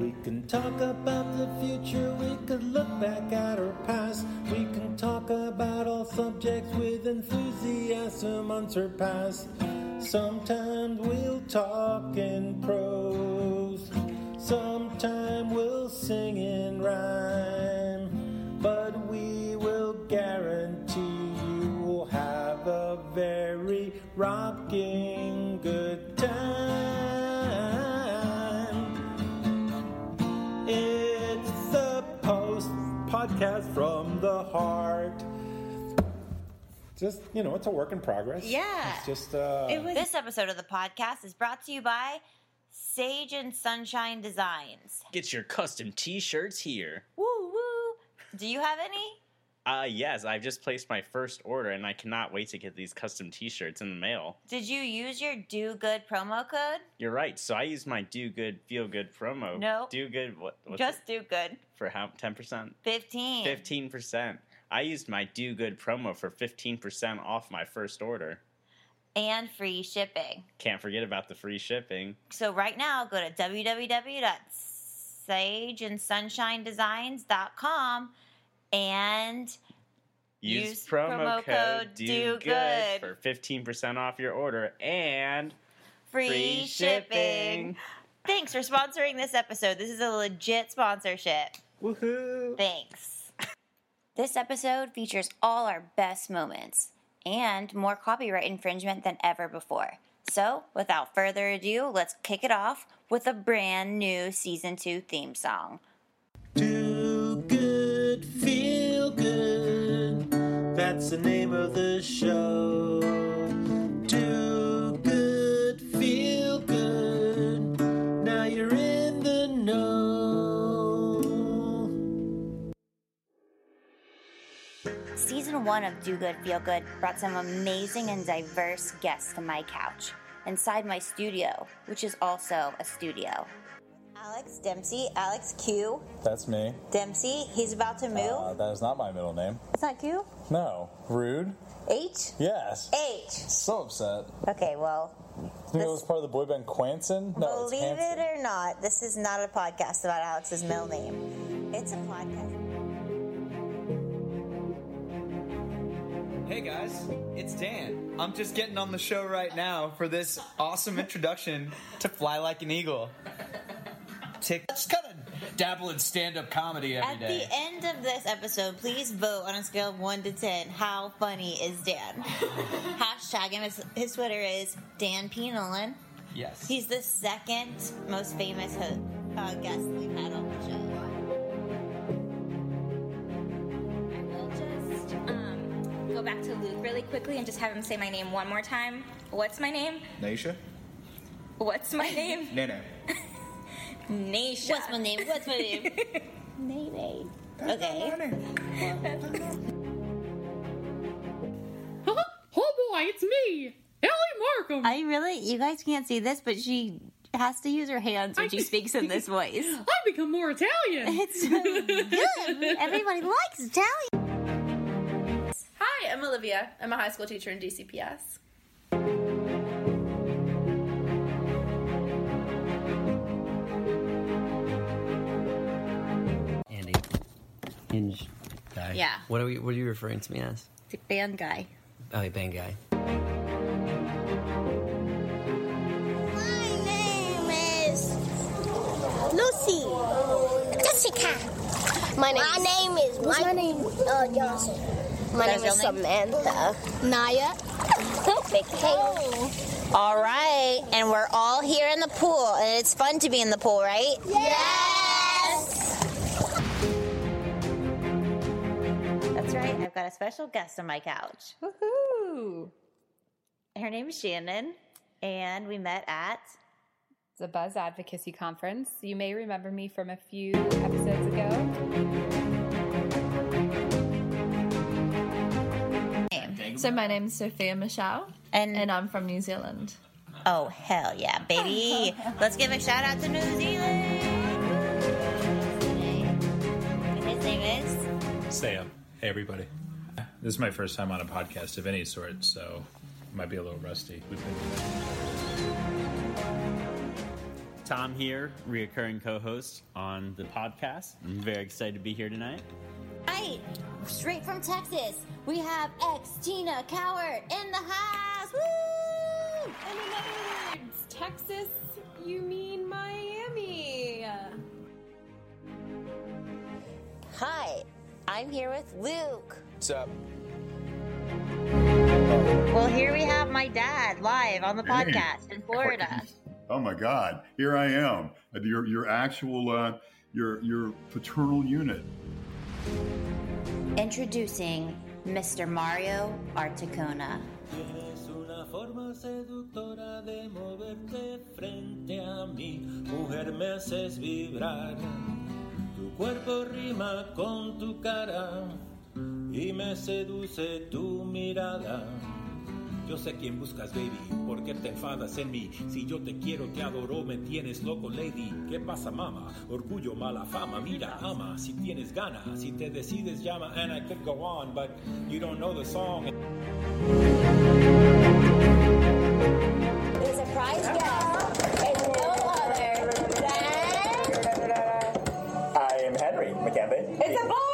We can talk about the future, we could look back at our past. We can talk about all subjects with enthusiasm unsurpassed. Sometimes we'll talk in prose, sometimes we'll sing in rhyme, but we will guarantee you will have a very rocking from heart. Just, you know, it's a work in progress. Yeah. It's just, uh, It was- This episode of the podcast is brought to you by Sage and Sunshine Designs. Get your custom t-shirts here. Woo woo. Do you have any? Uh yes, I've just placed my first order and I cannot wait to get these custom t-shirts in the mail. Did you use your Do Good promo code? You're right. So I use my do good feel good promo. No. Do good what Just it? Do Good. for how 10%? 15. 15%. I used my do good promo for 15% off my first order. And free shipping. Can't forget about the free shipping. So right now, go to www.sageandsunshinedesigns.com and Use, Use promo, promo code, code do, Do good, Good. for 15% off your order and free, free shipping. shipping. Thanks for sponsoring this episode. This is a legit sponsorship. woohoo. Thanks. This episode features all our best moments and more copyright infringement than ever before. So, without further ado, let's kick it off with a brand new season 2 theme song. The name of the show. Do good, feel good. Now you're in the know. Season 1 of Do Good Feel Good brought some amazing and diverse guests to my couch inside my studio, which is also a studio. Alex Dempsey, Alex Q. That's me. Dempsey, he's about to move. Uh, that is not my middle name. it's not Q? No. Rude? H? Yes. H. So upset. Okay, well, You think it was part of the boy band Quanson? No, believe Hanson. it or not, this is not a podcast about Alex's middle name. It's a podcast. Hey guys, it's Dan. I'm just getting on the show right now for this awesome introduction to Fly Like an Eagle. Tick. Just kind of dabble in stand-up comedy every At day. the end of this episode, please vote on a scale of 1 to 10. How funny is Dan? Hashtag him. His, his Twitter is Dan P. Nolan. Yes. He's the second most famous ho- uh, guest we've had on the show. I will just um, go back to Luke really quickly and just have him say my name one more time. What's my name? Naisha? What's my name? Nene. Naisha. What's my name? What's my name? Nene. Okay. oh boy, it's me, Ellie Markham. I really, you guys can't see this, but she has to use her hands when she speaks in this voice. I become more Italian. It's so good. Everybody likes Italian. Hi, I'm Olivia. I'm a high school teacher in DCPS. Hinge guy. Yeah. What are we what are you referring to me as? The band guy. Oh, a band guy. My name is Lucy. Jessica. My name, my name is What's my name? Uh, Johnson. My name is your name? Samantha. Naya. Michaela. All right, and we're all here in the pool, and it's fun to be in the pool, right? Yes. Special guest on my couch. Woohoo! Her name is Shannon, and we met at the Buzz Advocacy Conference. You may remember me from a few episodes ago. So my name's Sophia Michelle, and, and I'm from New Zealand. Oh hell yeah, baby! Let's give a shout out to New Zealand. And his name is Sam. Hey, everybody. This is my first time on a podcast of any sort, so it might be a little rusty. Tom here, reoccurring co-host on the podcast. I'm very excited to be here tonight. Hi, straight from Texas, we have ex Tina Coward in the house. Woo! And in other words, Texas, you mean Miami. Hi, I'm here with Luke. What's up? Well, here we have my dad live on the podcast in Florida. Oh my God! Here I am, your your actual uh, your your paternal unit. Introducing Mr. Mario Articona. Forma seductora de moverte frente a mí. Mujer, me haces vibrar. Tu cuerpo rima con tu cara y me seduce tu mirada. Yo sé quién buscas, baby, ¿por qué te enfadas en mí? Si yo te quiero, te adoro, me tienes loco, lady. ¿Qué pasa, mama? Orgullo, mala fama, mira, ama. Si tienes ganas, si te decides, llama. And I could go on, but you don't know the song. The surprise guest is no other than. I am Henry. It's a boy!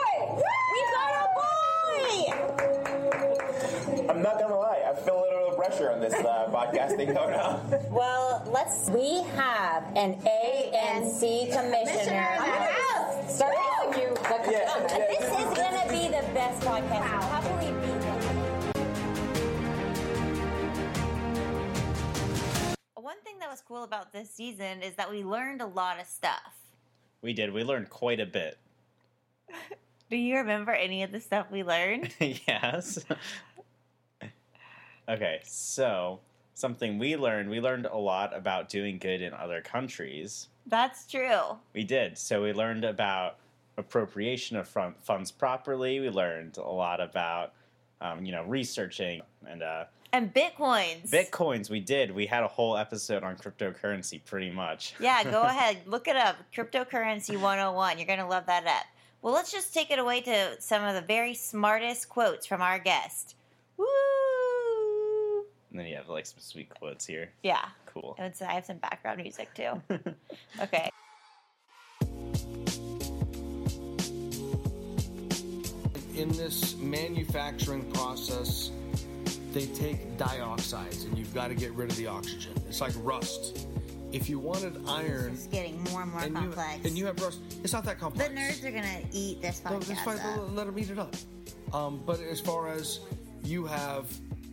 Pressure on this uh, podcasting going on. Well, let's. We have an ANC commissioner. Start calling you the commissioner. This is gonna be the best podcast. How can we beat this? One thing that was cool about this season is that we learned a lot of stuff. We did. We learned quite a bit. Do you remember any of the stuff we learned? yes. Okay, so something we learned. We learned a lot about doing good in other countries. That's true. We did. So we learned about appropriation of fun- funds properly. We learned a lot about, um, you know, researching and uh, And bitcoins. bitcoins. We did. We had a whole episode on cryptocurrency, pretty much. Yeah, go ahead. Look it up. Cryptocurrency 101. You're going to love that app. Well, let's just take it away to some of the very smartest quotes from our guest. Woo! And then you have like some sweet quotes here. Yeah. Cool. And it's- I have some background music too. okay. In this manufacturing process, they take dioxides and you've got to get rid of the oxygen. It's like rust. If you wanted iron It's getting more and more and you, complex. and you have rust, it's not that complex. the nerds are going to eat this No, that's podcast fine. up. Let, let them eat it up. Um, but as far as you have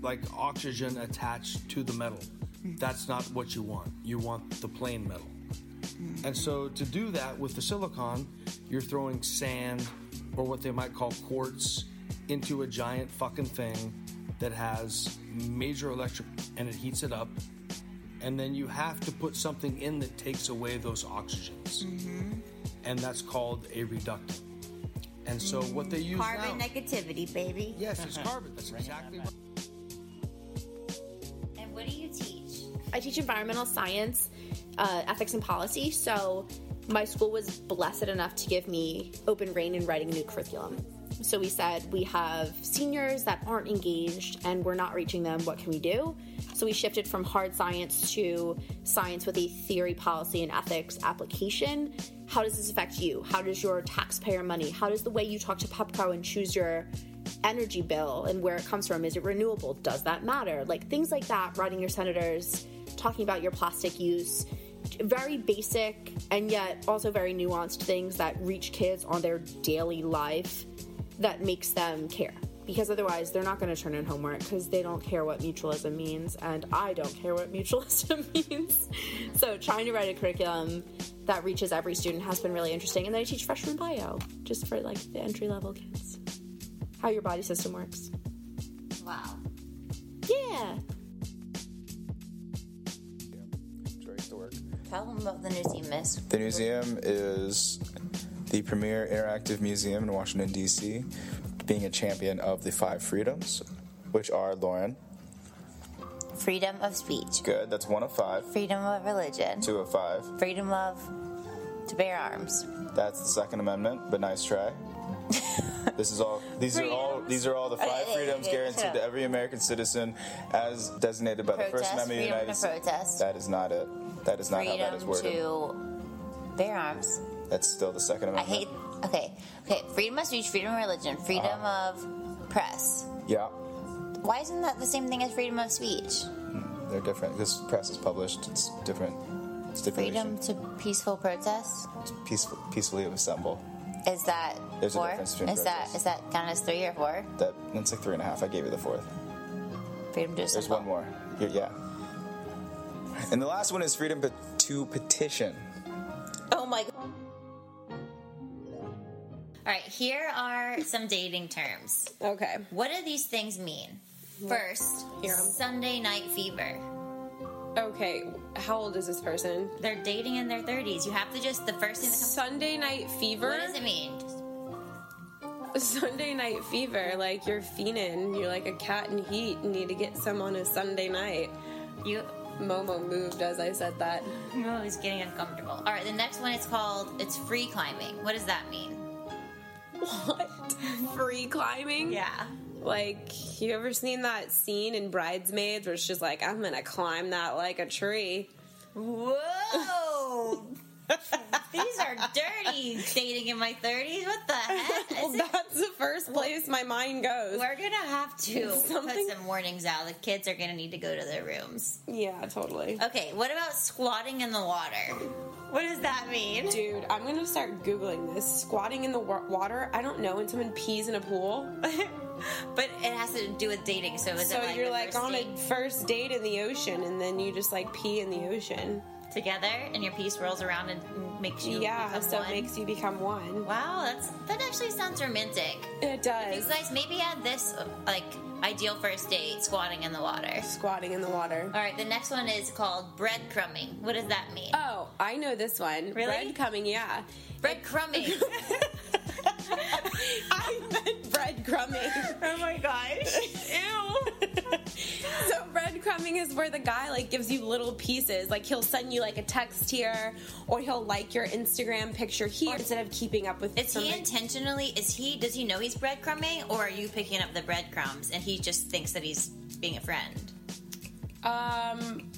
like oxygen attached to the metal, hmm. that's not what you want. You want the plain metal. Hmm. And so to do that with the silicon, you're throwing sand or what they might call quartz into a giant fucking thing that has major electric and it heats it up. And then you have to put something in that takes away those oxygens. Mm-hmm. And that's called a reductant. And so what they use Carbon now, negativity, baby. Yes, it's carbon. That's exactly right. I teach environmental science, uh, ethics, and policy. So my school was blessed enough to give me open rein in writing a new curriculum. So we said we have seniors that aren't engaged and we're not reaching them. What can we do? So we shifted from hard science to science with a theory, policy, and ethics application. How does this affect you? How does your taxpayer money? How does the way you talk to Pepco and choose your energy bill and where it comes from? Is it renewable? Does that matter? Like things like that, writing your senators, talking about your plastic use. Very basic and yet also very nuanced things that reach kids on their daily life that makes them care. Because otherwise, they're not going to turn in homework because they don't care what mutualism means, and I don't care what mutualism means. So, trying to write a curriculum that reaches every student has been really interesting. And then I teach freshman bio just for like the entry level kids. How your body system works. Wow. Yeah. Tell them about the Newseum, miss. The Newseum is the premier interactive museum in Washington, D.C., being a champion of the five freedoms, which are Lauren. Freedom of speech. Good, that's one of five. Freedom of religion. Two of five. Freedom of to bear arms. That's the Second Amendment, but nice try. This is all. These are all. These are all the five Okay, freedoms okay, guaranteed to every American citizen, as designated by the First Amendment of the United States. That is not it. That is not how that is freedom worded. to bear arms. That's still the Second I Amendment. hate. Okay, okay. Freedom of speech, freedom of religion, freedom uh-huh. of press. Yeah, Why isn't that the same thing as freedom of speech? Hmm, they're different. This press is published. It's different. It's different. Freedom to peaceful protest. Peaceful, peacefully assemble. Is that There's a four? difference between is that protests. is that count as three or four? That that's like three and a half. I gave you the fourth. Freedom to There's assemble. one more. Here- Yeah. And the last one is freedom pe- to petition. Oh my god. All right, here are some dating terms. Okay. What do these things mean? First, Sunday night fever. Okay, how old is this person? They're dating in their 30s. You have to just, the first thing that comes Sunday night fever? What does it mean? Sunday night fever, like you're fiending, you're like a cat in heat, and need to get some on a Sunday night. You Momo moved as I said that. He's getting uncomfortable. All right, the next one is called, it's free climbing. What does that mean? What? Free climbing? Yeah. Like, you ever seen that scene in Bridesmaids where she's like, I'm gonna climb that like a tree? Whoa! These are dirty dating in my 30s. What the heck? well, that's the first place my mind goes. We're gonna have to Something- put some warnings out. The kids are gonna need to go to their rooms. Yeah, totally. Okay, what about squatting in the water? What does that mean? Dude, I'm gonna start Googling this. Squatting in the wa- water? I don't know. When someone pees in a pool? But it has to do with dating, so is so it like you're like on date a first date in the ocean and then you just like pee in the ocean. Together and your piece rolls around and makes you yeah, become so one? it makes you become one. Wow, that's that actually sounds romantic. It does. You guys maybe add this like ideal first date, squatting in the water. Squatting in the water. All right, the next one is called breadcrumbing. What does that mean? Oh, I know this one. Really? Breadcrumbing, yeah. Breadcrumbing. I meant breadcrumbing. oh my gosh. Ew. so breadcrumbing is where the guy like gives you little pieces. Like he'll send you like a text here, or he'll like your Instagram picture here instead of keeping up with. Is he something- intentionally? Is he? Does he know he's bread breadcrumbing, or are you picking up the breadcrumbs and he just thinks that he's being a friend? Um,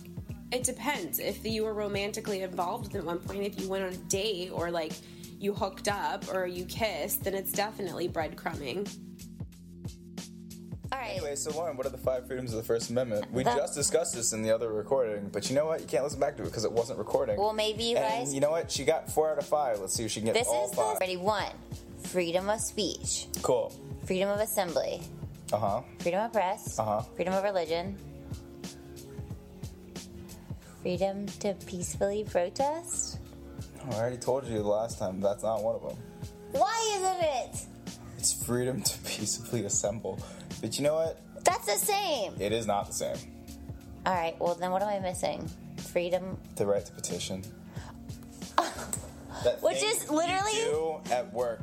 it depends. If you were romantically involved at one point, if you went on a date or like you hooked up or you kissed, then it's definitely breadcrumbing. All right. Anyway, so Lauren, what are the five freedoms of the First Amendment? We The- just discussed this in the other recording, but you know what? You can't listen back to it because it wasn't recording. Well, maybe you and guys. you know what? She got four out of five. Let's see if she can get This all is the five. ready one. Freedom of speech, Cool. freedom of assembly, Uh huh. freedom of press, Uh huh. freedom of religion, freedom to peacefully protest. I already told you the last time. That's not one of them. Why isn't it? It's freedom to peacefully assemble. But you know what? That's the same. It is not the same. All right. Well, then what am I missing? Freedom, The right to petition. Which is literally. you do at work.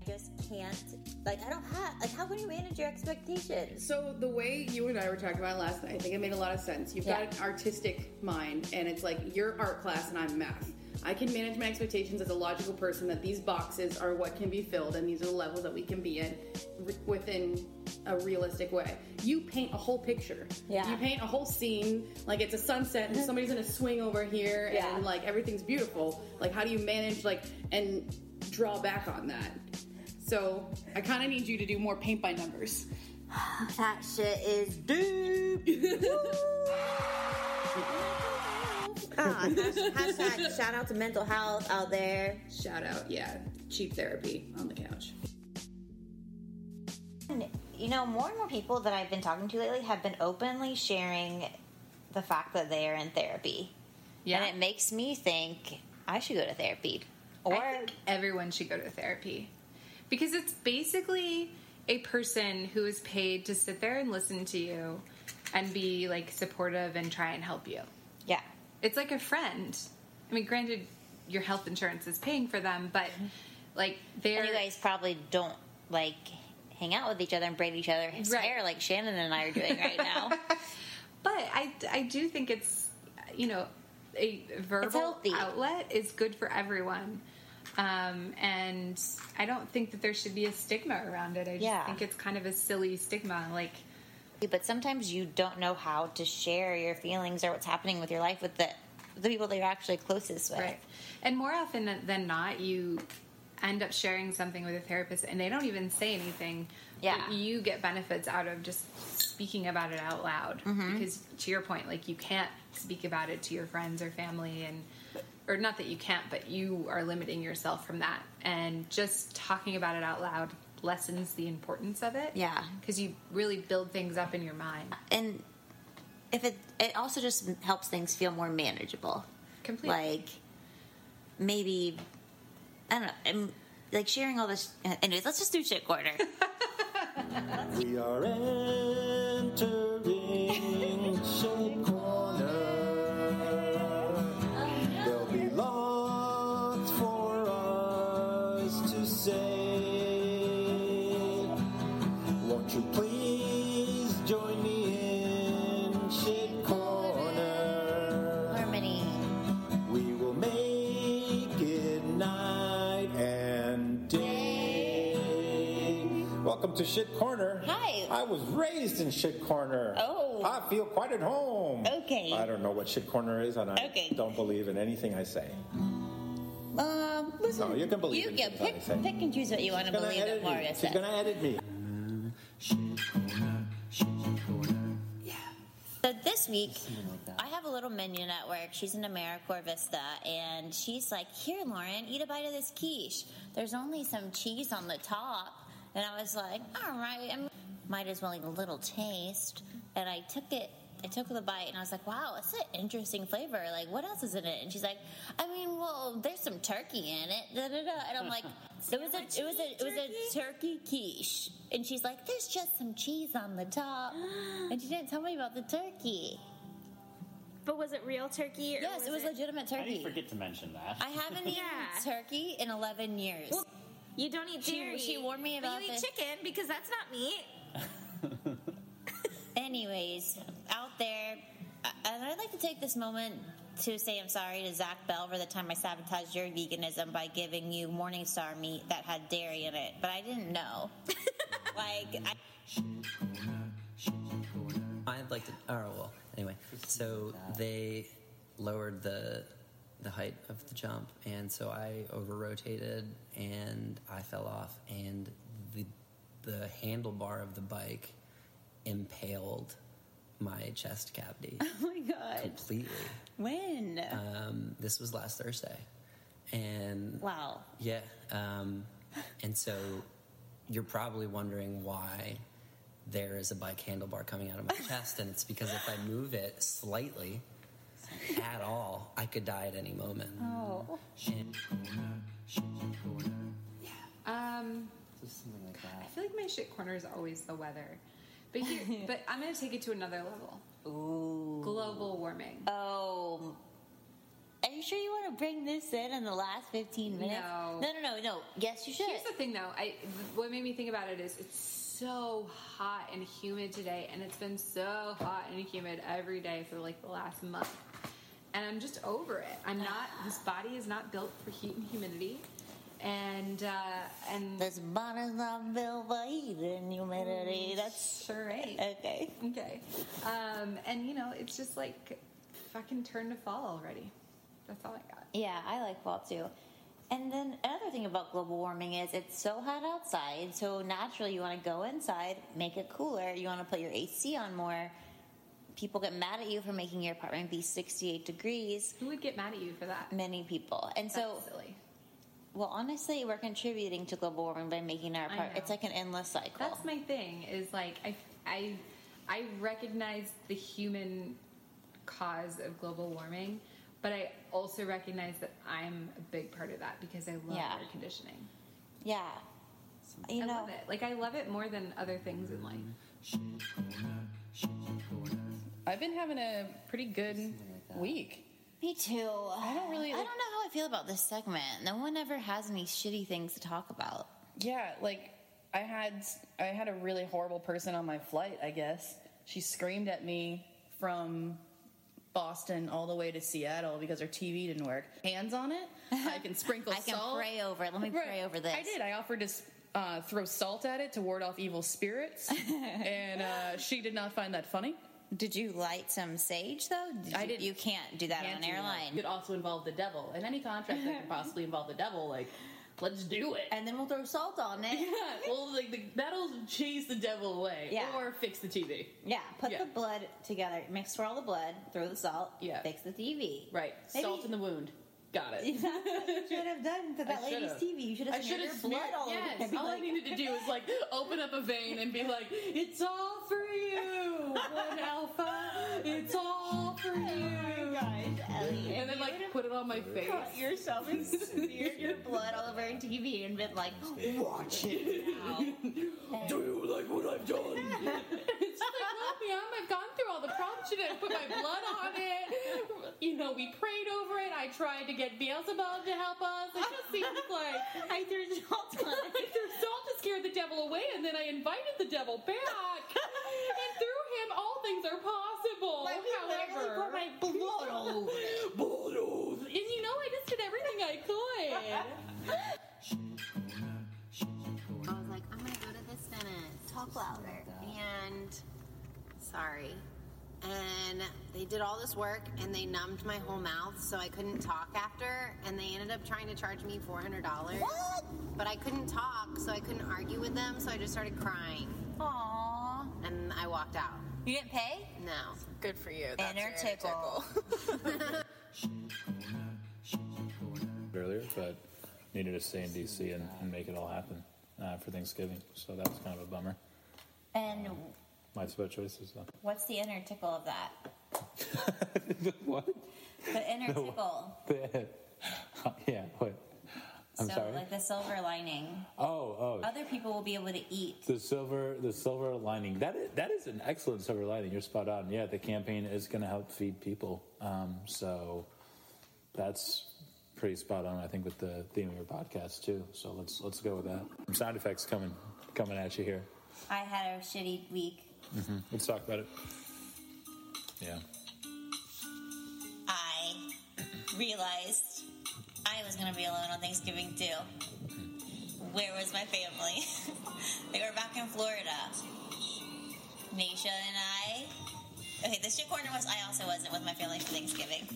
I just can't. Like I don't have. Like how can you manage your expectations? So the way you and I were talking about last night, I think it made a lot of sense. You've Yeah. got an artistic mind, and it's like you're art class and I'm math. I can manage my expectations as a logical person that these boxes are what can be filled, and these are the levels that we can be in within a realistic way. You paint a whole picture. Yeah. You paint a whole scene like it's a sunset and somebody's gonna swing over here, Yeah. and like everything's beautiful. Like how do you manage like and draw back on that? So I kind of need you to do more paint by numbers. that shit is deep. Ah, hashtag, hashtag shout out to mental health out there. Shout out, yeah, cheap therapy on the couch. You know, more and more people that I've been talking to lately have been openly sharing the fact that they are in therapy. Yeah. And it makes me think I should go to therapy. Or I think everyone should go to therapy because it's basically a person who is paid to sit there and listen to you and be like supportive and try and help you. Yeah. It's like a friend. I mean, granted, your health insurance is paying for them, but like they're. and you guys probably don't like hang out with each other and braid each other's Right. hair like Shannon and I are doing right now. But I, I do think it's, you know, a verbal outlet is good for everyone. Um, and I don't think that there should be a stigma around it. I just Yeah. think it's kind of a silly stigma. Like, But sometimes you don't know how to share your feelings or what's happening with your life with the the people that you're actually closest with. Right. And more often than not, you end up sharing something with a therapist and they don't even say anything. Yeah. You get benefits out of just speaking about it out loud. Mhm. Because to your point, like you can't speak about it to your friends or family and or not that you can't, but you are limiting yourself from that. And just talking about it out loud lessens the importance of it. Yeah. Because you really build things up in your mind. And if it it also just helps things feel more manageable. Completely. Like maybe I don't know. I'm, like sharing all this. Anyways, let's just do shit corner. We are entering shit Welcome to Shit Corner. Hi. I was raised in Shit Corner. Oh. I feel quite at home. Okay. I don't know what Shit Corner is, and I Okay. don't believe in anything I say. Um, listen. No, you can believe you in can things I pick, pick and choose what you want to believe in, Mario. She's gonna edit me. She's says. gonna edit me. So this week, I have a little minion at work. She's in AmeriCorps Vista, and she's like, "Here, Lauren, eat a bite of this quiche. There's only some cheese on the top." And I was like, "All right, I might as well eat a little taste." And I took it. I took the bite, and I was like, "Wow, it's an interesting flavor. Like, what else is in it?" And she's like, "I mean, well, there's some turkey in it." Da, da, da. And I'm like, "It was a, it was a, it was a turkey quiche." And she's like, "There's just some cheese on the top," and she didn't tell me about the turkey. But was it real turkey? Or Yes, it was legitimate I turkey. didn't forget to mention that. I haven't Yeah. eaten turkey in 11 years. Well, you don't eat She- dairy. she warned me but about you eat this. chicken because that's not meat. Anyways, out there, I- and I'd like to take this moment to say I'm sorry to Zach Bell for the time I sabotaged your veganism by giving you Morningstar meat that had dairy in it, but I didn't know. like, I, I'd like to. Oh well. Anyway, so they lowered the the height of the jump, and so I over rotated and I fell off, and the the handlebar of the bike impaled my chest cavity oh my god. completely. When? Um, this was last Thursday, and wow. yeah, um, and so you're probably wondering why there is a bike handlebar coming out of my chest, and it's because if I move it slightly at all, I could die at any moment. Oh. And- Um, Just something like I feel like my shit corner is always the weather. But here, but I'm going to take it to another level. Ooh. Global warming. Oh. Are you sure you want to bring this in in the last 15 minutes? No. No, no, no, no. Yes, you should. Here's the thing, though. I what made me think about it is it's so hot and humid today, and it's been so hot and humid every day for like the last month, and I'm just over it. I'm not. This body is not built for heat and humidity, and uh, and This body's not built for heat and humidity. That's sure right. okay. Okay, um, and you know it's just like fucking turn to fall already. That's all I got. Yeah, I like fall too. And then another thing about global warming is it's so hot outside, so naturally you want to go inside, make it cooler. You want to put your AC on more. People get mad at you for making your apartment be 68 degrees. Who would get mad at you for that? Many people. And so, silly. well, honestly, we're contributing to global warming by making our I apartment. It's like an endless cycle. That's my thing. Is like I, I, I recognize the human cause of global warming, but I also recognize that I'm a big part of that because I love Yeah. air conditioning. yeah. You I know, love it. Like I love it more than other things in life. I've been having a pretty good week. me too. I don't really. I don't know how I feel about this segment. No one ever has any shitty things to talk about. Yeah, like I had I had a really horrible person on my flight, I guess. She screamed at me from Boston all the way to Seattle because her TV didn't work. Hands on it, I can sprinkle salt. I can salt. pray over it. Let me pray over this. I did. I offered to s- uh, throw salt at it to ward off evil spirits, and uh, she did not find that funny. Did you light some sage though? Did I you, did. You can't do that Can't on an that. airline. Could also involve the devil, and any contract that could possibly involve the devil, like. Let's do it. And then we'll throw salt on it. Yeah, well, like the, that'll chase the devil away, Yeah. or fix the TV. Yeah, put Yeah. the blood together, mix swirl the blood, throw the salt, Yeah. fix the TV. Right, Maybe- salt in the wound. Got it. That's what you should have done to that I lady's should've. TV. You should have I smeared have blood all over yes, it. Be all I needed to do was like open up a vein and be like, "It's all for you, one alpha. It's all for oh you, guys." Ellie, and then like put it on my face. Cut yourself and smeared your blood all over TV and been like, watch it now. Do you like what I've done? Like, well, ma'am, I've gone through all the prompts. You know, put my blood on it. You know, we prayed over it. I tried to get Beelzebub to help us. It just seems like I threw salt on I threw salt to scare the devil away, and then I invited the devil back. and through him, all things are possible. Like, However, put my blood all over it. Bulldoze. and you know, I just did everything I could. I was like, I'm gonna go to this dentist. Talk louder. And sorry. And they did all this work and they numbed my whole mouth so I couldn't talk after. And they ended up trying to charge me $400. What? But I couldn't talk, so I couldn't argue with them, so I just started crying. Aww. And I walked out. You didn't pay? No. Good for you. That's Inner your tickle. earlier, but needed to stay in DC and, and make it all happen uh, for Thanksgiving. So that was kind of a bummer. And My spot choices, though. what's the inner tickle of that? what? The inner No. tickle. yeah, what? I'm so, sorry. like the silver lining. oh, oh. Other people will be able to eat. The silver, the silver lining. That is, that is an excellent silver lining. You're spot on. Yeah, the campaign is going to help feed people. Um, so that's pretty spot on. I think with the theme of your podcast too. So let's let's go with that. Some sound effects coming coming at you here. I had a shitty week. Hmm Let's talk about it. Yeah. I realized I was going to be alone on Thanksgiving too. Where was my family? they were back in Florida. Nisha and I. Okay, the shit corner was I also wasn't with my family for Thanksgiving.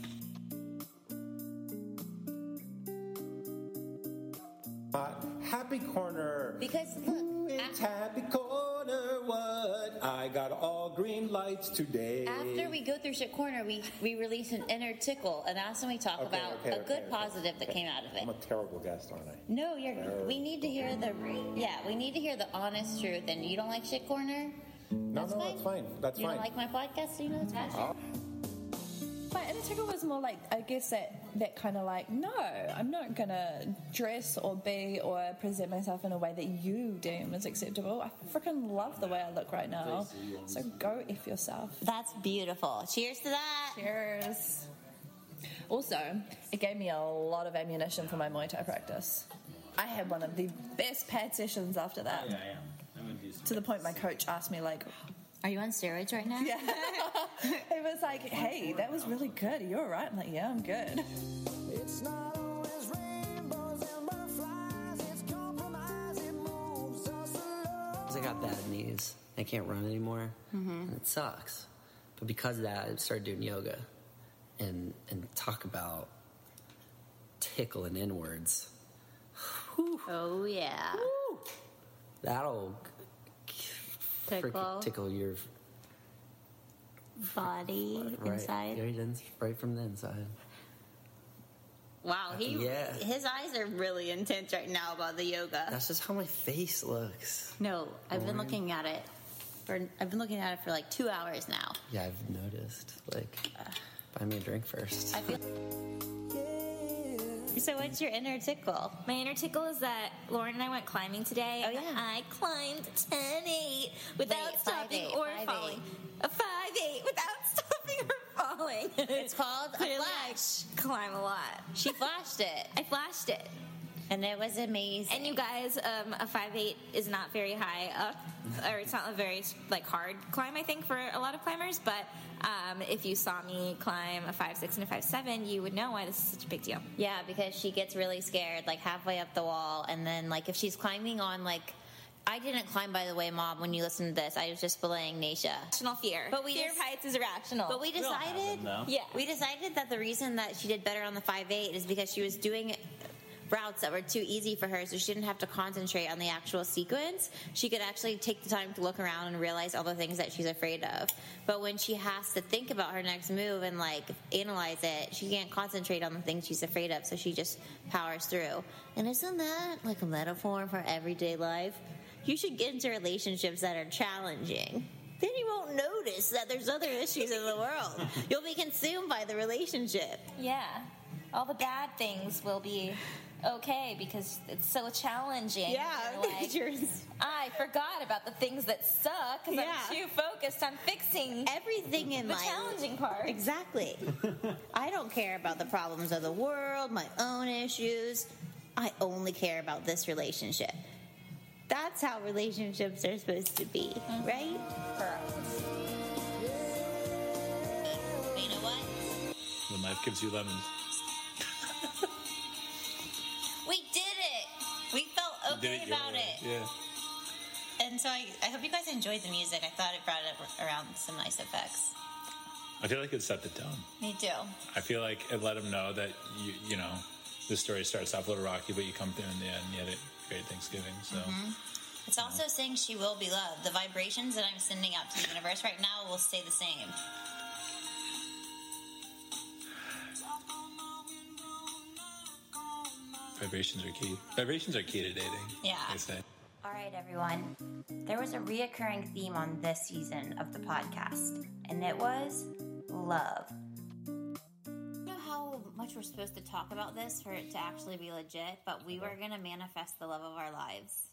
Hot happy corner. Because look, It's happy corner. What? I got all green lights today. after we go through shit corner, we we release an inner tickle, and that's when we talk Okay, about okay, a okay, good positive that came out of it. I'm a terrible guest, aren't I? No, you're. We need to hear the. Yeah, we need to hear the honest truth. And you don't like shit corner? No, That's no, fine. that's fine. That's you fine. don't like my podcast, so you know that's fine. Inner tickle was more like I guess that that kind of like no, I'm not gonna dress or be or present myself in a way that you deem is acceptable. I freaking love the way I look right now. So go if yourself. That's beautiful. Cheers to that. Cheers. Also, it gave me a lot of ammunition for my Muay Thai practice. I had one of the best pad sessions after that. yeah. I'm gonna do some To the point my coach asked me like, Are you on steroids right now? Yeah. it was like, hey, that was really good. You're you all right? I'm like, yeah, I'm good. It's not always rainbows and butterflies. It's compromise. It moves us along. 'Cause I got bad knees. I can't run anymore, mm-hmm. and it sucks. But because of that, I started doing yoga, and and talk about tickling inwards. Oh yeah. That'll Tickle. tickle your Body right, inside. right, right from the inside. Wow, he Yeah. his eyes are really intense right now about the yoga. That's just how my face looks. no, I've been looking at it for I've been looking at it for like two hours now. Yeah, I've noticed. Like, uh. buy me a drink first. I feel. So what's your inner tickle? My inner tickle is that Lauren and I went climbing today. Oh, yeah. I climbed 10 8 without Wait, stopping 5'8", or 5'8". falling. A 5 8 without stopping or falling. It's called a flash. Climb a lot. She flashed it. I flashed it. And it was amazing. And you guys, um, a five eight is not very high up, or it's not a very like hard climb. I think for a lot of climbers, but um, if you saw me climb a five six and a five seven, you would know why this is such a big deal. Yeah, because she gets really scared, like halfway up the wall, and then like if she's climbing on like. I didn't climb, by the way, Mom. When you listen to this, I was just belaying Naisha. Rational fear. But we fear just- of heights is irrational. But we We decided, them, though. Yeah. we decided that the reason that she did better on the five eight is because she was doing routes that were too easy for her, so she didn't have to concentrate on the actual sequence. She could actually take the time to look around and realize all the things that she's afraid of. But when she has to think about her next move and like analyze it, she can't concentrate on the things she's afraid of, so she just powers through. And isn't that like a metaphor for everyday life? You should get into relationships that are challenging. Then you won't notice that there's other issues in the world. You'll be consumed by the relationship. Yeah. All the bad things will be okay because it's so challenging. Yeah, You're like, I forgot about the things that suck because Yeah. I'm too focused on fixing everything in the life. challenging part. Exactly. I don't care about the problems of the world, my own issues. I only care about this relationship. That's how relationships are supposed to be, mm-hmm. right? You know what? When life gives you lemons. Okay about way. it. Yeah. And so I, I hope you guys enjoyed the music. I thought it brought up around some nice effects. I feel like it set the tone. Me too. I feel like it let them know that you you know the story starts off a little rocky, but you come through in the end. and You had a great Thanksgiving. So Mhm. It's also saying she will be loved. The vibrations that I'm sending out to the universe right now will stay the same. Vibrations are key. Vibrations are key to dating. Yeah. They say. All right, everyone. There was a reoccurring theme on this season of the podcast, and it was love. I don't know how much we're supposed to talk about this for it to actually be legit, but we were going to manifest the love of our lives.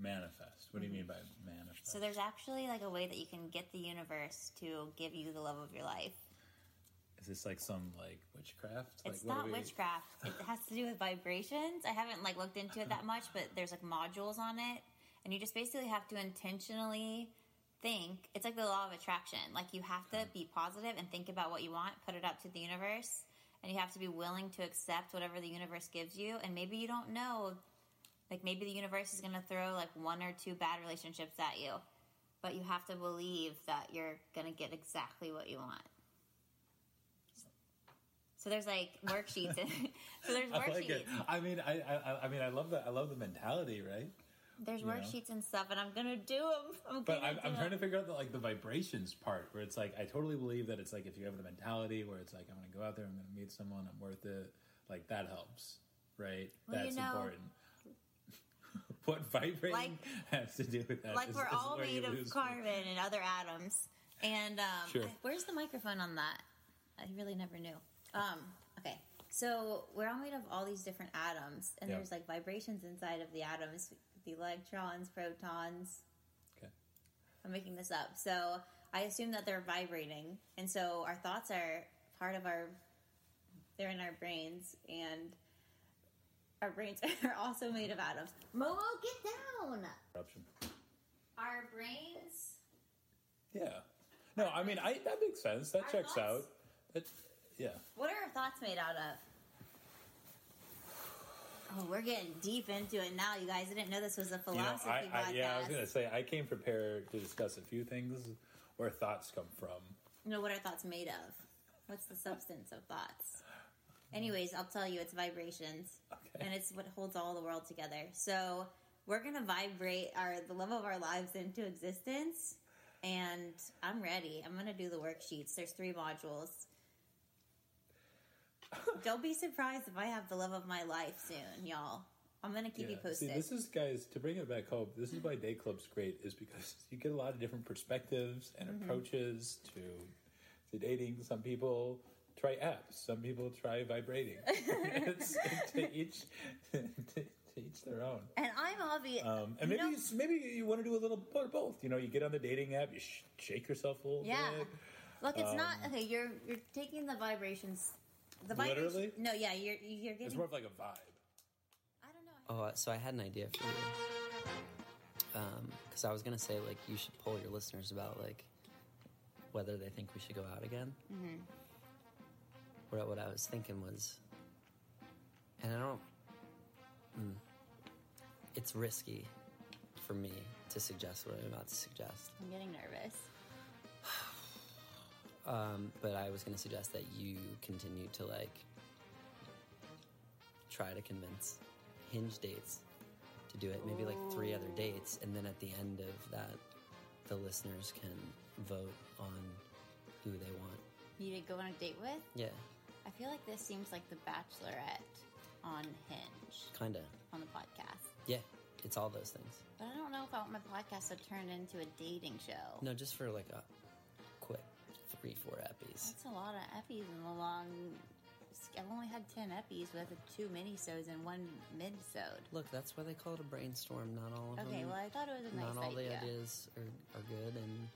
Manifest. What do you mean by manifest? So there's actually like a way that you can get the universe to give you the love of your life. Is this like some like witchcraft? It's like, what not we- witchcraft. It has to do with vibrations. I haven't like looked into it that much, but there's like modules on it, and you just basically have to intentionally think. It's like the law of attraction. Like you have to be positive and think about what you want, put it up to the universe, and you have to be willing to accept whatever the universe gives you. And maybe you don't know, like maybe the universe is going to throw like one or two bad relationships at you, but you have to believe that you're going to get exactly what you want. So there's like worksheets. so there's I like it. worksheets. I mean, I, I, I mean, I love the, I love the mentality, right? There's you know. worksheets and stuff, and I'm gonna do them. I'm But gonna I'm, I'm trying to figure out the, like the vibrations part, where it's like I totally believe that it's like if you have the mentality where it's like I'm going to go out there, I'm going to meet someone, I'm worth it. Like that helps, right? Well, you That's know- important. what vibrating Like- has to do with that? Like is- we're is all made of me. carbon and other atoms. And um, Sure. where's the microphone on that? I really never knew. Um, okay, so we're all made of all these different atoms, and there's like vibrations inside of the atoms, the electrons, protons. Okay. I'm making this up. So I assume that they're vibrating, and so our thoughts are part of our. They're in our brains, and our brains are also made of atoms. Momo, get down. Corruption. Our brains. Yeah. No, I mean, I that makes sense. That Our checks out. That, yeah. What are our thoughts made out of? Oh, we're getting deep into it now, you guys. I didn't know this was a You know, philosophy I, I, podcast. yeah, I was gonna say I came prepared to discuss a few things where thoughts come from. You know, what are thoughts made of? What's the substance of thoughts? Anyways, I'll tell you, it's vibrations, and it's what holds all the world together. So we're gonna vibrate our the love of our lives into existence, and I'm ready. I'm gonna do the worksheets. There's three modules. Don't be surprised if I have the love of my life soon, y'all. I'm gonna keep you posted. See, this is guys to bring it back home. This is why day club's great, is because you get a lot of different perspectives and Mhm. approaches to to dating. Some people try apps. Some people try vibrating. to each to, to each their own. and I'm obvious. Um, and you maybe know- you, maybe you want to do a little of both. You know, you get on the dating app, you sh- shake yourself a little Yeah. bit. Look, it's Um, not okay. You're you're taking the vibrations. The vibe. Literally? vibrations. No, yeah, you're you're getting. It's getting. more of like a vibe. I don't know. Oh, so I had an idea for you. Because I was gonna say like you should poll your listeners about like whether they think we should go out again. Mm-hmm. What, what I was thinking was, and I don't. Mm, it's risky for me to suggest what I'm about to suggest. I'm getting nervous. Um, but I was going to suggest that you continue to like try to convince hinge dates to do it. Maybe like three other dates, and then at the end of that, the listeners can vote on who they want. You to go on a date with? Yeah, I feel like this seems like The Bachelorette on Hinge kinda. on the podcast. Yeah, it's all those things. But I don't know if I want my podcast to turn into a dating show. No, just for like a three, four eppies. That's a lot of eppies in a long. I've only had ten eppies with two mini-sodes and one mid-sode. Look, that's why they call it a brainstorm. Not all of them. Okay, well, I thought it was a nice Not all idea. the ideas are, are good, and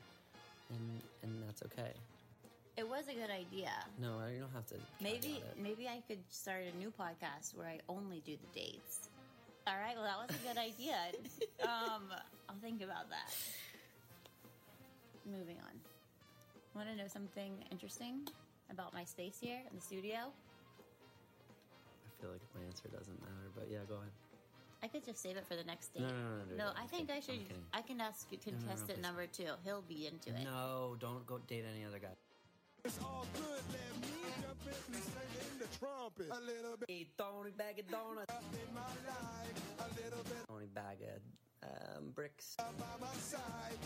and and that's okay. It was a good idea. No, you don't have to. Maybe maybe I could start a new podcast where I only do the dates. All right, well that was a good idea. um, I'll think about that. Moving on. Want to know something interesting about my space here in the studio? I feel like my answer doesn't matter, but yeah, go ahead. I could just save it for the next date. No, no, no, no, do No. I think I should. I can ask no, no, contestant please. number two. He'll be into it. No, don't go date any other guy. It's all good. Let me jump in and sing in the trumpet. A little bit. Hey, Tony bag of donuts. In my life, a little bit Tony bag of um, bricks. by my side.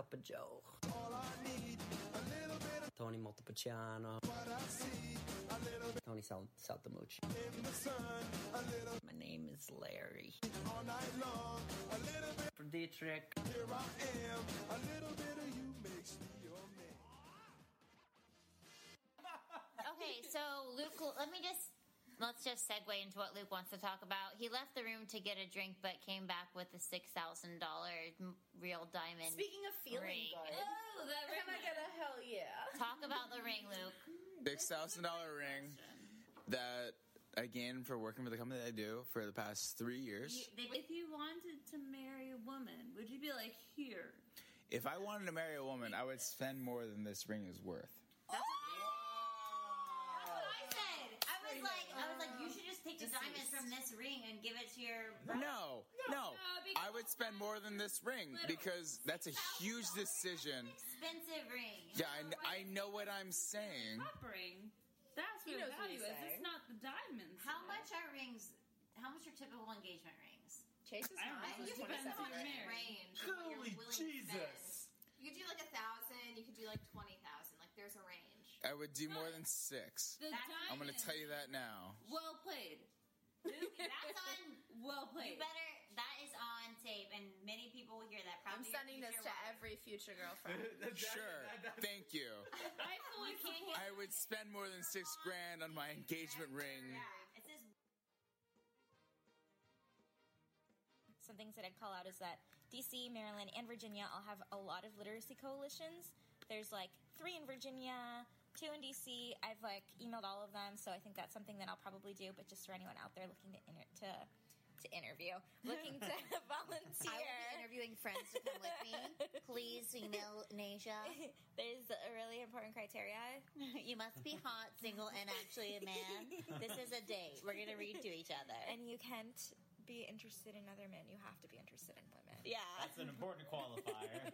A little Tony cup of Joe. all I need. A little bit of Tony Montepulciano. what I see. A little bit Tony Sal- Saltamucci. sun. My name is Larry. all night long. A little bit For Dietrich. here I am. A little bit of let's just segue into what Luke wants to talk about. He left the room to get a drink, but came back with a six thousand dollar real diamond. Speaking of feeling ring. good, Oh, that am I gonna hell yeah? Talk about the ring, Luke. Six thousand dollar ring that again for working with the company that I do for the past three years. If you wanted to marry a woman, would you be like, here? If I wanted to marry a woman, I would spend more than this ring is worth. That's what I said. I was like, I was like, you uh, should just take the diamonds from this ring and give it to your. No, no, I would spend more than this ring because that's a huge decision. Expensive ring. Yeah, I, I know what I'm saying. Top ring. That's what knows what value he's is. saying. It's not the diamonds. How much are rings? How much are typical engagement rings? Chase is I don't high. know. He's It depends 27. who you're marrying. range. of what you're Holy willing to Jesus. spend. You could do like a thousand. You could do like twenty thousand. Like there's a range. I would do more than six. The I'm going to tell you that now. Well played. That's on. Well You played. better. That is on tape, and many people will hear that. I'm your sending this future to wife. every future girlfriend. Sure. Thank you. I fully support. I would spend more than six grand on my engagement ring. It says Some things that I'd call out is that DC, Maryland, and Virginia all have a lot of literacy coalitions. There's like three in Virginia, two in DC. I've like emailed all of them, so I think that's something that I'll probably do. But just for anyone out there looking to inter- to to interview, looking to volunteer, I will be interviewing friends to come with me. Please email Nasia. There's a really important criteria. You must be hot, single, and actually a man. This is a date. We're gonna read to each other. And you can't be interested in other men. You have to be interested in women. Yeah. That's an important qualifier.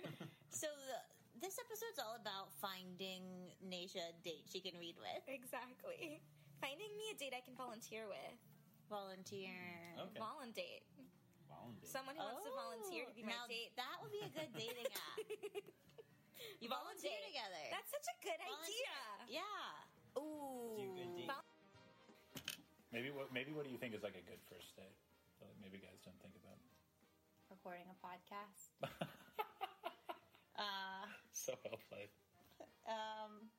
So the, this episode's all about finding Nasia a date she can read with. Exactly. Finding me a date I can volunteer with. Volunteer. Okay. Volundate. Someone who wants to volunteer to be my oh, now date. That would be a good dating app. You volunteer Volunteer. together. That's such a good Volunteer. idea. Yeah. Ooh. Do good deed. Vol- Maybe what maybe what do you think is like a good first date? That like maybe guys don't think about. Recording a podcast. So well played. um,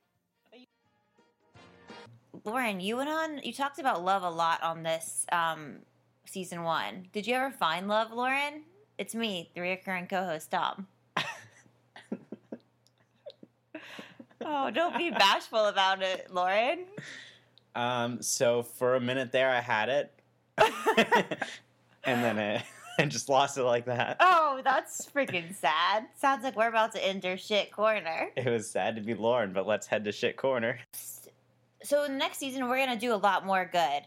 Lauren, you went on. You talked about love a lot on this um, season one. Did you ever find love, Lauren? It's me, the recurring co-host Tom. oh, don't be bashful about it, Lauren. Um, so for a minute there, I had it. and then it, I just lost it like that. Oh, that's freaking sad. Sounds like we're about to enter shit corner. It was sad to be Lauren, but let's head to shit corner. So in the next season, we're gonna do a lot more good.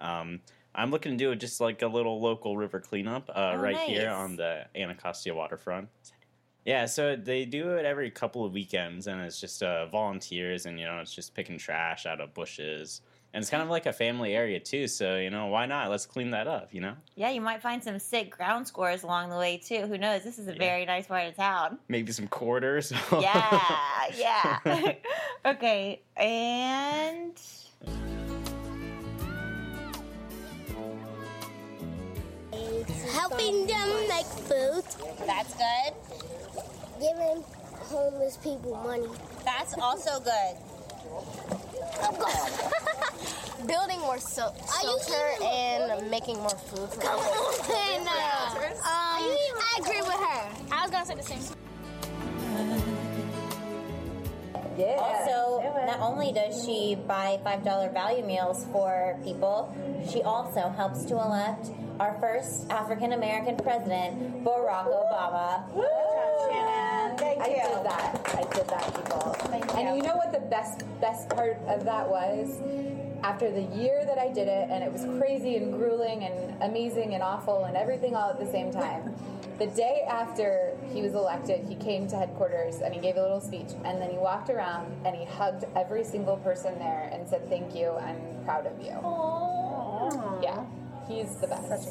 Um, I'm looking to do just like a little local river cleanup uh, Oh, right here on the Anacostia waterfront. Yeah, so they do it every couple of weekends, and it's just uh, volunteers, and you know, it's just picking trash out of bushes, and it's kind of like a family area too. So you know, why not? Let's clean that up. You know, Yeah, you might find some sick ground scores along the way too. Who knows? This is a very nice part of town. maybe some quarters. Yeah, yeah. okay, and Helping them make food. That's good. Giving homeless people money. That's also good. Building more so- shelter and making more food for Come people. on, uh, um, I agree with her. I was gonna say the same. Also, not only does she buy $5 value meals for people, she also helps to elect our first African American president, Barack Obama. Thank I did that. I did that, people. and you know what the best best part of that was? After the year that I did it, and it was crazy and grueling and amazing and awful and everything all at the same time. The day after he was elected, he came to headquarters and he gave a little speech, and then he walked around and he hugged every single person there and said, "Thank you. I'm proud of you." Aww. Yeah, he's the best.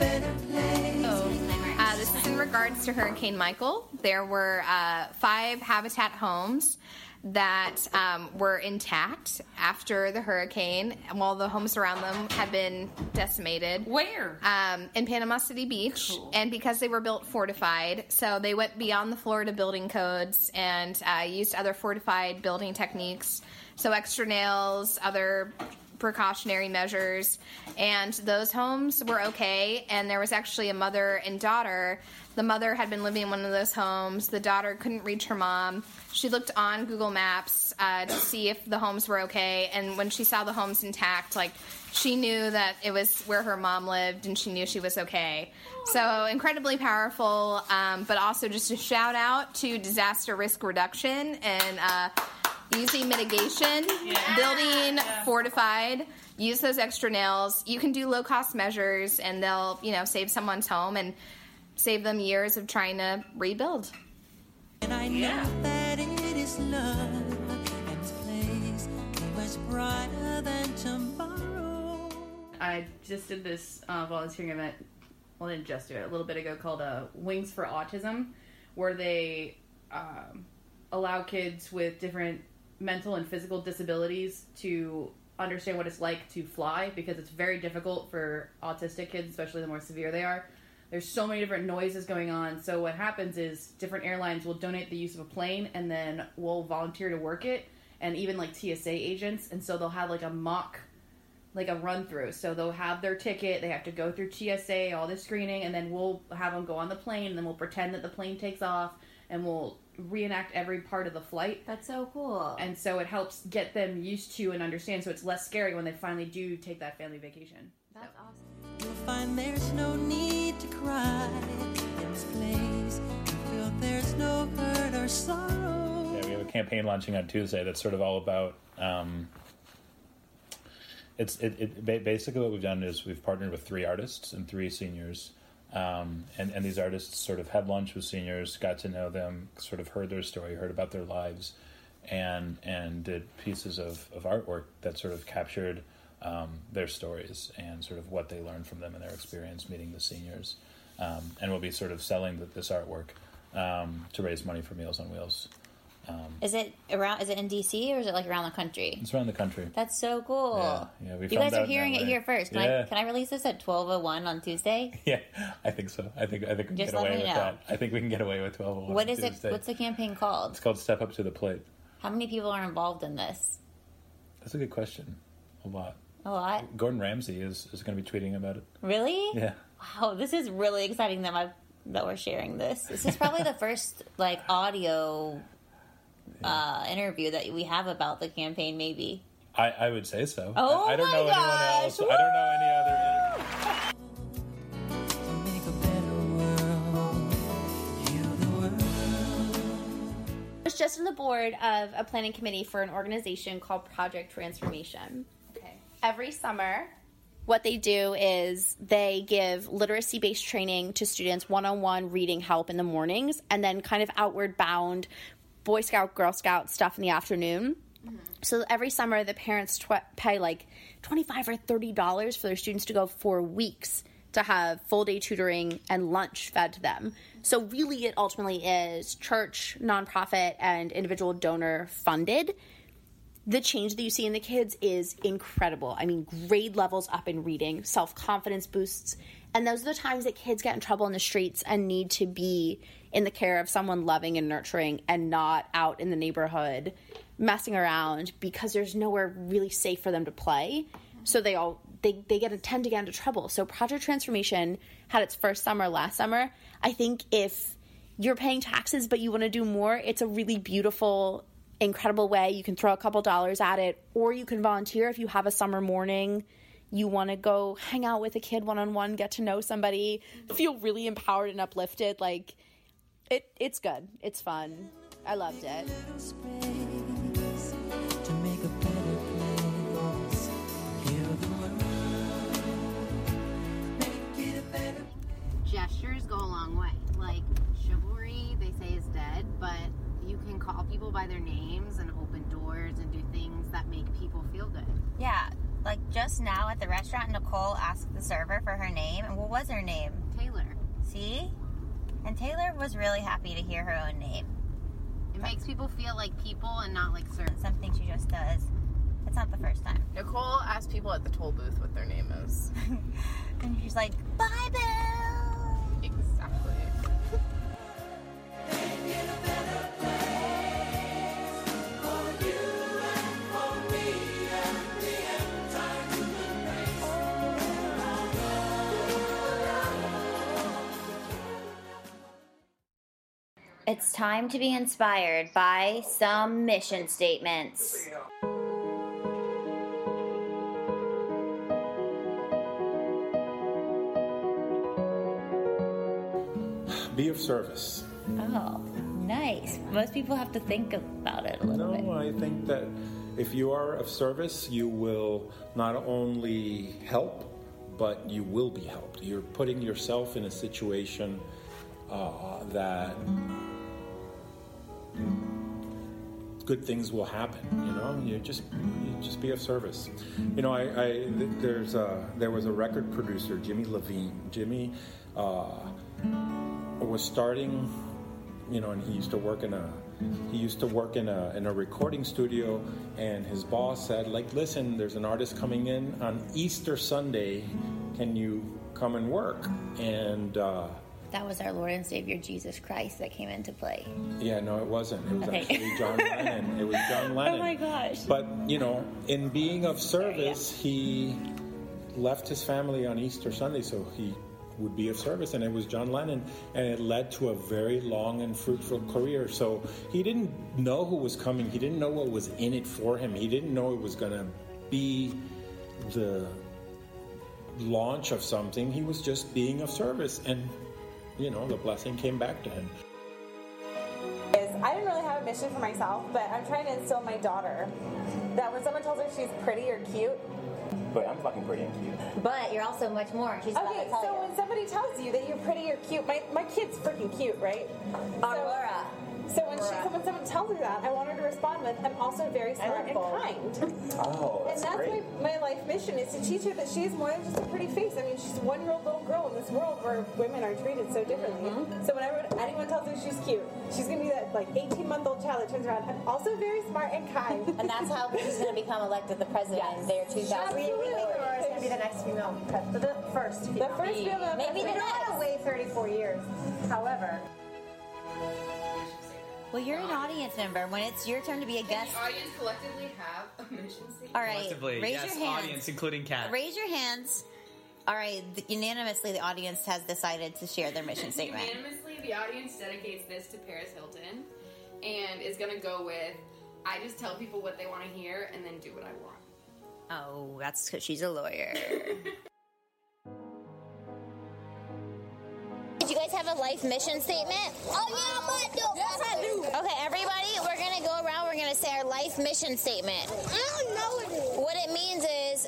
Uh, this is in regards to Hurricane Michael. There were uh, five habitat homes that um, were intact after the hurricane, while the homes around them had been decimated. Where? Um, in Panama City Beach, and because they were built fortified, so they went beyond the Florida building codes and uh, used other fortified building techniques. So extra nails, other precautionary measures, and those homes were okay. And there was actually a mother and daughter. The mother had been living in one of those homes. The daughter couldn't reach her mom. She looked on Google Maps uh, to see if the homes were okay, and when she saw the homes intact, like she knew that it was where her mom lived, and she knew she was okay. So incredibly powerful, um, but also just a shout out to disaster risk reduction and. Uh, using mitigation, building fortified. Use those extra nails. You can do low cost measures, and they'll you know save someone's home and save them years of trying to rebuild. And I know that it is love and this place much brighter than tomorrow. I just did this uh, volunteering event. Well, I didn't just do it. A little bit ago, called uh, Wings for Autism, where they um, allow kids with different mental and physical disabilities to understand what it's like to fly because it's very difficult for autistic kids, especially the more severe they are. There's so many different noises going on. So what happens is different airlines will donate the use of a plane and then we'll volunteer to work it and even like TSA agents and so they'll have like a mock like a run through. So they'll have their ticket, they have to go through TSA, all this screening, and then we'll have them go on the plane, and then we'll pretend that the plane takes off, and we'll reenact every part of the flight. That's so cool. And so it helps get them used to and understand, so it's less scary when they finally do take that family vacation. That's awesome. You'll find there's no need to cry in this place. You feel there's no hurt or sorrow. Yeah, we have a campaign launching on Tuesday that's sort of all about. Um, it's it, it basically what we've done is we've partnered with three artists and three seniors, um, and and these artists sort of had lunch with seniors, got to know them, sort of heard their story, heard about their lives, and and did pieces of, of artwork that sort of captured um, their stories and sort of what they learned from them and their experience meeting the seniors, um, and we'll be sort of selling th- this artwork um, to raise money for Meals on Wheels. Um, Is it around? Is it in DC or is it like around the country? it's around the country. That's so cool. Yeah, yeah, we you guys are hearing it here first. Can Yeah. I can I release this at twelve oh one on Tuesday? Yeah, I think so. I think I think we can Just get away with know. that. I think we can get away with twelve. oh What is it? What's the campaign called? It's called Step Up to the Plate. How many people are involved in this? That's a good question. A lot. A lot. Gordon Ramsay is, is going to be tweeting about it. Really? Yeah. Wow, this is really exciting that I that we're sharing this. This is probably the first like audio uh, interview that we have about the campaign. Maybe. I, I would say so. Oh I, I don't my know anyone gosh, else. I don't know any other. I was just on the board of a planning committee for an organization called Project Transformation. Okay. Every summer, what they do is they give literacy based training to students, one on one reading help in the mornings, and then kind of outward bound Boy Scout, Girl Scout stuff in the afternoon. So every summer, the parents tw- pay like twenty-five or thirty dollars for their students to go for weeks to have full day tutoring and lunch fed to them. So really, it ultimately is church, nonprofit, and individual donor funded. The change that you see in the kids is incredible. I mean, grade levels up in reading, self confidence boosts, and those are the times that kids get in trouble in the streets and need to be in the care of someone loving and nurturing and not out in the neighborhood messing around because there's nowhere really safe for them to play. So they all they, they get tend to get into trouble. So Project Transformation had its first summer last summer. I think if you're paying taxes but you want to do more, it's a really beautiful, incredible way. You can throw a couple dollars at it, or you can volunteer if you have a summer morning. You want to go hang out with a kid one on one, get to know somebody, feel really empowered and uplifted. Like it, it's good. It's fun. I loved it. to make a better place. Heal the world. Make it a better Gestures go a long way. Like chivalry, they say is dead, but you can call people by their names and open doors and do things that make people feel good. Yeah, like just now at the restaurant, Nicole asked the server for her name, and what was her name? Taylor. See? And Taylor was really happy to hear her own name. It makes people feel like people and not like servants. Something she just does. It's not the first time. Nicole asked people at the toll booth what their name is. and she's like, Bye, Bill! It's time to be inspired by some mission statements. Be of service. Oh, nice. Most people have to think about it a little bit. No, I think that if you are of service, you will not only help, but you will be helped. You're putting yourself in a situation uh, that good things will happen. You know, you just you just be of service. You know, I, I there's a, there was a record producer, Jimmy Iovine. Jimmy uh, was starting, you know, and he used to work in a he used to work in a in a recording studio, and his boss said, like, listen, there's an artist coming in on Easter Sunday. Can you come and work? And uh, That was our Lord and Savior Jesus Christ that came into play. yeah, no, it wasn't. It was Okay. actually John Lennon. It was John oh Lennon. Oh my gosh. But you know, in being of service, he left his family on Easter Sunday, so he would be of service, and it was John Lennon, and it led to a very long and fruitful career. So he didn't know who was coming. He didn't know what was in it for him. He didn't know it was going to be the launch of something. He was just being of service, and you know, the blessing came back to him. is I didn't really have a mission for myself, but I'm trying to instill my daughter that when someone tells her she's pretty or cute, But I'm fucking pretty and cute. But you're also much more. She's about okay, to tell so you. when somebody tells you that you're pretty or cute, my, my kid's freaking cute, right? Aurora. So, so when she, so when someone tells her that, I want her to respond with, "I'm also very smart and kind." Oh, and that's that's great. my, my life mission is to teach her that she is more than just a pretty face. I mean, she's one-year-old little girl in this world where women are treated so differently. Mm-hmm. So whenever anyone tells her she's cute, she's gonna be that like 18-month-old child that turns around. I'm also very smart and kind. And that's how she's going to become elected the president in the year 2000. We, we think Aurora is going to be the next female, pres- the first female. The first female Maybe the president. next. to wait 34 years. However, Well, you're an audience member. When it's your turn to be a guest, the audience collectively have a mission statement? all right, Collectively, raise yes, your hands. audience, including Kat. Raise your hands. All right, th- unanimously, the audience has decided to share their mission statement. Unanimously, the audience dedicates this to Paris Hilton, and is gonna go with I just tell people what they want to hear and then do what I want. Oh, that's because she's a lawyer. have a life mission statement? Oh yeah, I do. Yes, I do. Okay, everybody, we're gonna go around. We're gonna say our life mission statement. I don't know what it is. What it means is,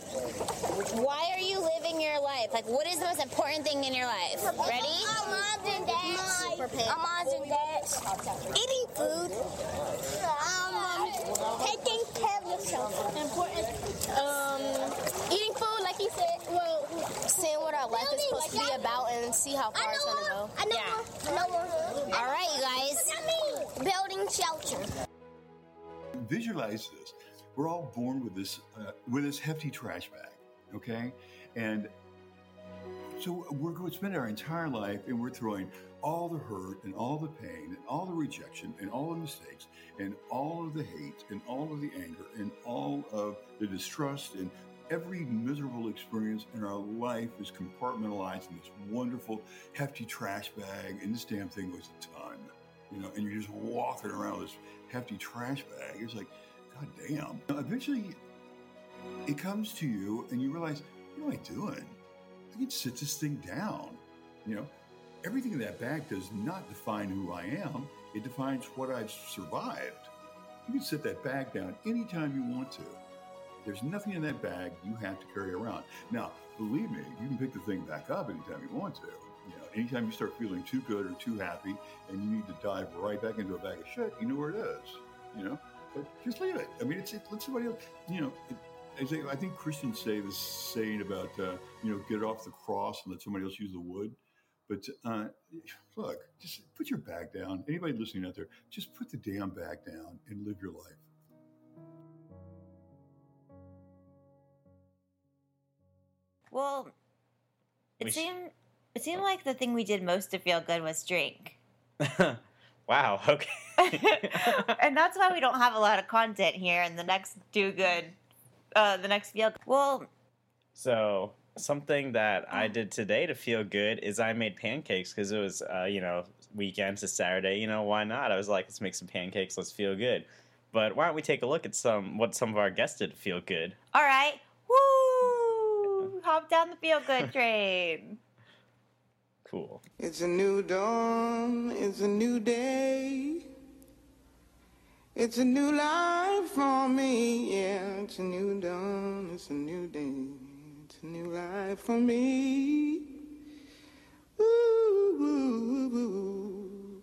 why are you living your life? Like, what is the most important thing in your life? Ready? Our moms and dads. Our moms and dads. Eating food. Um, taking care of yourself. Important. Um, eating food, said. Well, seeing what our life is supposed to be about and see how far it's gonna go. I know. Yeah. I know. All right, you guys. Building shelter. visualize this. We're all born with this uh, with this hefty trash bag, okay? And so we're going to spend our entire life and we're throwing all the hurt and all the pain and all the rejection and all the mistakes and all of the hate and all of the anger and all of the distrust and every miserable experience in our life is compartmentalized in this wonderful hefty trash bag and this damn thing weighs a ton you know and you're just walking around with this hefty trash bag. It's like god damn eventually it comes to you and you realize what am i doing? I can sit this thing down you know? Everything in that bag does not define who i am. It defines what i've survived. You can sit that bag down anytime you want to there's nothing in that bag you have to carry around. Now, believe me, you can pick the thing back up anytime you want to. You know, anytime you start feeling too good or too happy and you need to dive right back into a bag of shit, you know where it is. You know, but just leave it. I mean, it's it, let somebody else. You know, it, I think- Christians say this saying about uh, you know get off the cross and let somebody else use the wood. But uh, look, just put your bag down. Anybody listening out there, just put the damn bag down and live your life. Well, it We sh- seemed it seemed like the thing we did most to feel good was drink. wow. Okay. and that's why we don't have a lot of content here in the next do good uh the next feel well So something that I did today to feel good is I made pancakes because it was uh, you know weekend to Saturday. You know why not? I was like, let's make some pancakes. Let's feel good. But why don't we take a look at some what some of our guests did to feel good? all right hop down the feel good train Cool. It's a new dawn, it's a new day. It's a new life for me, yeah. It's a new dawn, it's a new day. It's a new life for me. Ooh, ooh, ooh.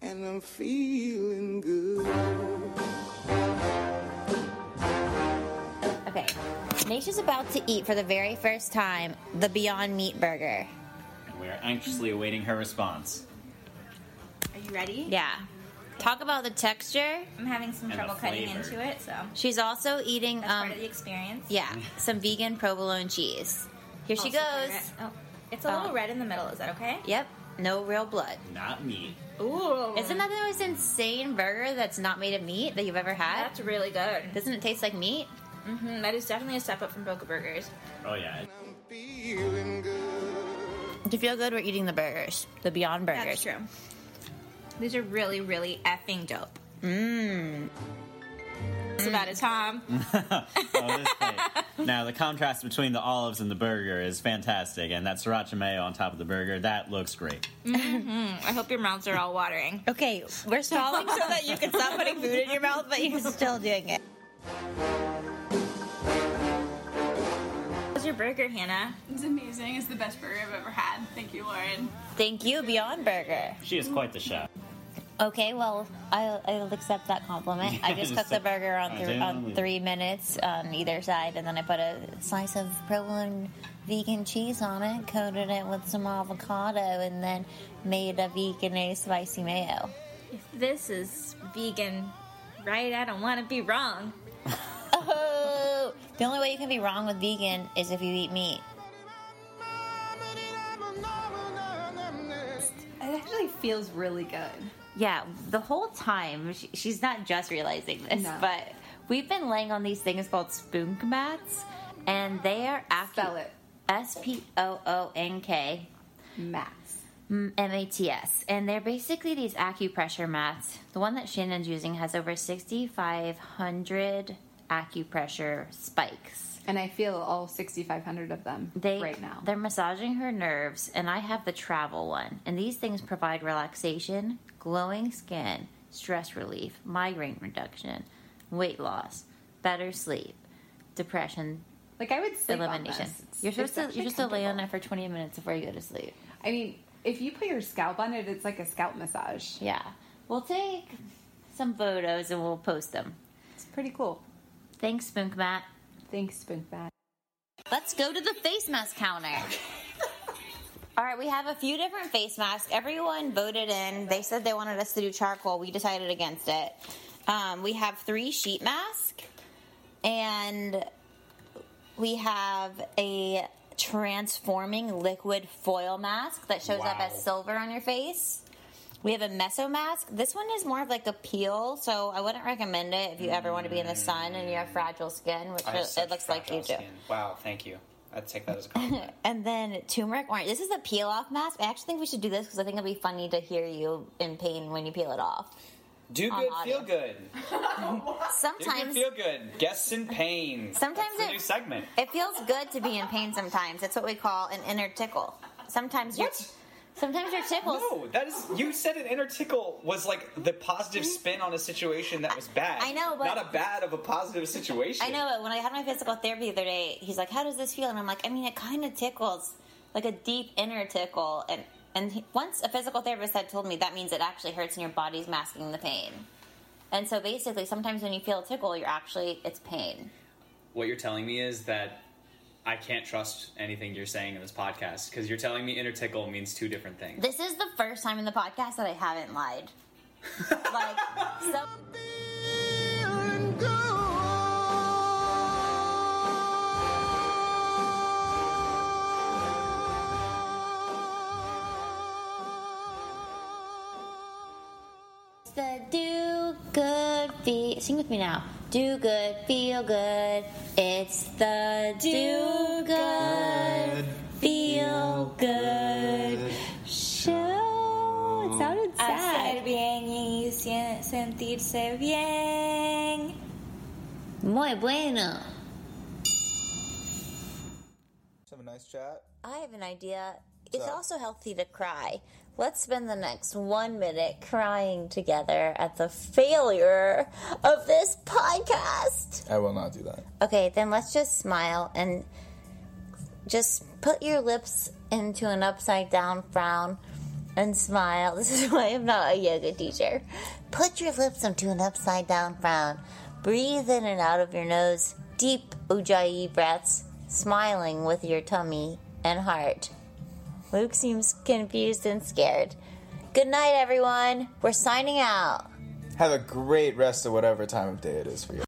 And I'm feeling good. Naisha's about to eat for the very first time the Beyond Meat burger. And we are anxiously awaiting her response. Are you ready? Yeah. Talk about the texture. I'm having some And trouble cutting into it, so She's also eating that's um part of the experience. yeah, some vegan provolone cheese. Here she Also part goes. Oh, it's a little Oh. red in the middle. Is that okay? Yep. No real blood. Not meat. Ooh. Isn't that the most insane burger that's not made of meat that you've ever had? That's really good. Doesn't it taste like meat? Mm-hmm. That is definitely a step up from Boca Burgers. Oh yeah. To feel good, we're eating the burgers, the Beyond Burgers. That's true. These are really, really effing dope. Mmm. It's about a time. Oh, this now the contrast between the olives and the burger is fantastic, and that sriracha mayo on top of the burger that looks great. hmm I hope your mouths are all watering. Okay, we're stalling so that you can stop putting food in your mouth, but you're still doing it. Your burger, Hannah? It's amazing. It's the best burger I've ever had. Thank you, Lauren. Thank you, Beyond Burger. She is quite the chef. Okay, well, I'll, I'll accept that compliment. I just cooked the burger on, th- on three minutes on either side, and then I put a slice of provolone vegan cheese on it, coated it with some avocado, and then made a vegan a spicy mayo. If this is vegan, right? I don't want to be wrong. Oh, the only way you can be wrong with vegan is if you eat meat. It actually feels really good. Yeah, the whole time she, she's not just realizing this, No. but we've been laying on these things called spoonk mats, and they are actually Spell it. S P O O N K Mats. Mm, MATS, and they're basically these acupressure mats. The one that Shannon's using has over 6,500 acupressure spikes. And I feel all 6,500 of them They, right now. They're massaging her nerves, and I have the travel one. And these things provide relaxation, glowing skin, stress relief, migraine reduction, weight loss, better sleep, depression. Like I would sleep on elimination. You're supposed to you're supposed to lay on it for 20 minutes before you go to sleep. I mean, if you put your scalp on it, it's like a scalp massage. Yeah. We'll take some photos and we'll post them. It's pretty cool. Thanks, Spoonk Mat. Thanks, Spoonk Mat. Let's go to the face mask counter. All right, we have a few different face masks. Everyone voted in. They said they wanted us to do charcoal. We decided against it. Um, we have three sheet masks, and we have a transforming liquid foil mask that shows up as silver on your face. We have a meso mask. This one is more of like a peel, so I wouldn't recommend it if you ever want to be in the sun and you have fragile skin, which I have it looks like you do. skin. Wow, thank you. I'd take that as a compliment. and then turmeric orange. This is a peel off mask. I actually think we should do this because I think it'll be funny to hear you in pain when you peel it off. Do good, audio. feel good. Do good, Sometimes feel good. Guests in pain. Sometimes That's it- new segment. it feels good to be in pain. Sometimes it's what we call an inner tickle. Sometimes you're sometimes your tickles. No, that is. You said an inner tickle was like the positive mm-hmm. spin on a situation that was bad. I know, but- not a bad of a positive situation. I know, but when I had my physical therapy the other day, he's like, "How does this feel?" And I'm like, "I mean, it kind of tickles, like a deep inner tickle." And and he, once a physical therapist had told me that means it actually hurts and your body's masking the pain. And so basically, sometimes when you feel a tickle, you're actually it's pain. What you're telling me is that I can't trust anything you're saying in this podcast because you're telling me inner tickle means two different things. This is the first time in the podcast that I haven't lied. like, so. Feel. Sing with me now. Do good, feel good. It's the do good, feel good show. It sounded sad. Hacer bien y sen- sentirse bien. Muy bueno. Have a nice chat. I have an idea. It's also healthy to cry. Let's spend the next one minute crying together at the failure of this podcast. I will not do that. Okay, then let's just smile and just put your lips into an upside down frown and smile. This is why I'm not a yoga teacher. Put your lips into an upside down frown. Breathe in and out of your nose, deep ujjayi breaths, smiling with your tummy and heart. Luke seems confused and scared. Good night, everyone. We're signing out. Have a great rest of whatever time of day it is for you.